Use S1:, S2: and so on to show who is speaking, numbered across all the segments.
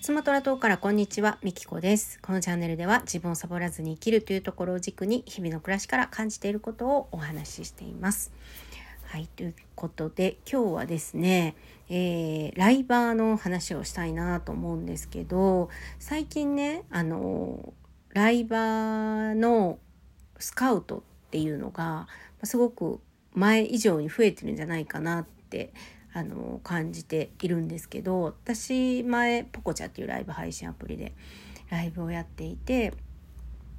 S1: スマトラ島からこんにちは、みきこです。このチャンネルでは自分をサボらずに生きるというところを軸に日々の暮らしから感じていることをお話ししています。はい、ということで今日はですね、えー、ライバーの話をしたいなと思うんですけど、最近ね、あの、ライバーのスカウトっていうのがすごく前以上に増えてるんじゃないかなってあの感じているんですけど私前ポコチャっていうライブ配信アプリでライブをやっていて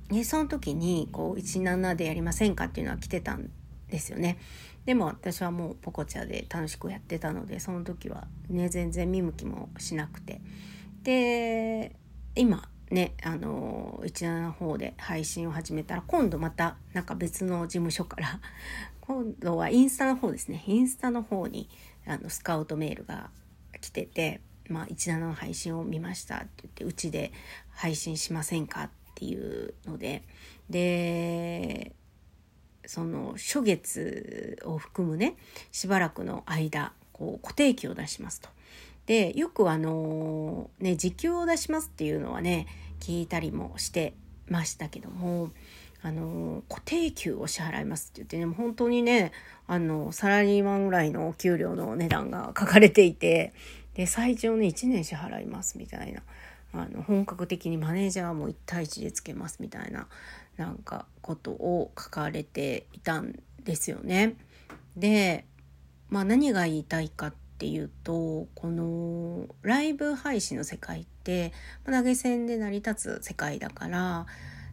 S1: でその時にこう17でやりませんかっていうのは来てたんですよね。でも私はもうポコチャで楽しくやってたのでその時はね全然見向きもしなくてで今ねあの17の方で配信を始めたら今度またなんか別の事務所から 今度はインスタの方ですねインスタの方にあのスカウトメールが来てて「まあ、17の配信を見ました」って言って「うちで配信しませんか?」っていうのででその初月を含むねしばらくの間こう固定期を出しますと。でよくあのね時給を出しますっていうのはね聞いたりもしてましたけどもあの固定給を支払いますって言ってね本当にねあのサラリーマンぐらいのお給料の値段が書かれていてで最長ね1年支払いますみたいなあの本格的にマネージャーも1対1でつけますみたいななんかことを書かれていたんですよね。で、まあ、何が言いたいかってていうとこのライブ配信の世界って投げ銭で成り立つ世界だから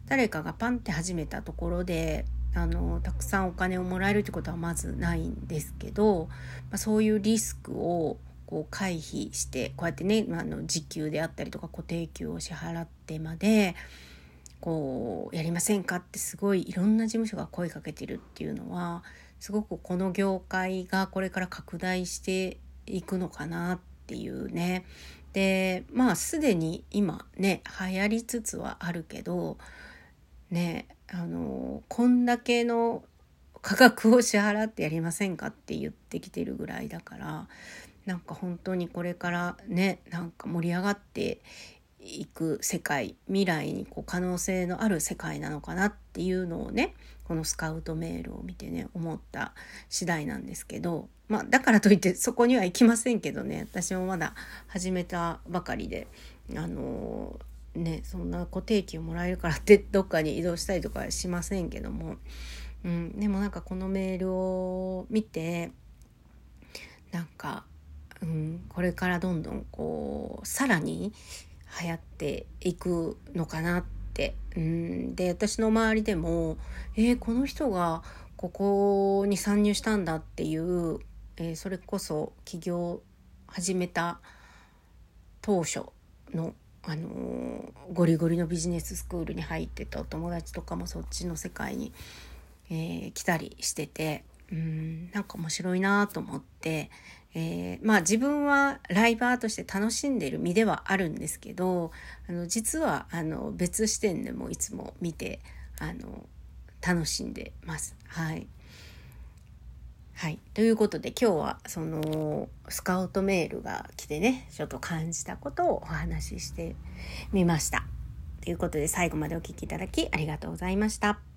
S1: 誰かがパンって始めたところであのたくさんお金をもらえるってことはまずないんですけど、まあ、そういうリスクをこう回避してこうやってねあの時給であったりとか固定給を支払ってまでこうやりませんかってすごいいろんな事務所が声かけてるっていうのはすごくこの業界がこれから拡大していくのかなっていうね。でまあすでに今ね流行りつつはあるけどねあのこんだけの価格を支払ってやりませんかって言ってきてるぐらいだからなんか本当にこれからねなんか盛り上がっていく世界未来にこう可能性のある世界なのかなっていうのをねこのスカウトメールを見てね思った次第なんですけどまあだからといってそこには行きませんけどね。私もまだ始めたばかりであのねそんな固定給もらえるからってどっかに移動したりとかしませんけども、うん、でもなんかこのメールを見てなんか、うん、これからどんどんこうさらに流行っていくのかなって、うん、で私の周りでもえー、この人がここに参入したんだっていう、えー、それこそ起業始めた当初のあのゴリゴリのビジネススクールに入ってたお友達とかもそっちの世界に、えー、来たりしててうん。なんか面白いなと思って、えー、まあ自分はライバーとして楽しんでいる身ではあるんですけどあの実はあの別視点でもいつも見てあの楽しんでます。はいはい。ということで今日はそのスカウトメールが来てね、ちょっと感じたことをお話ししてみました。ということで最後までお聴きいただきありがとうございました。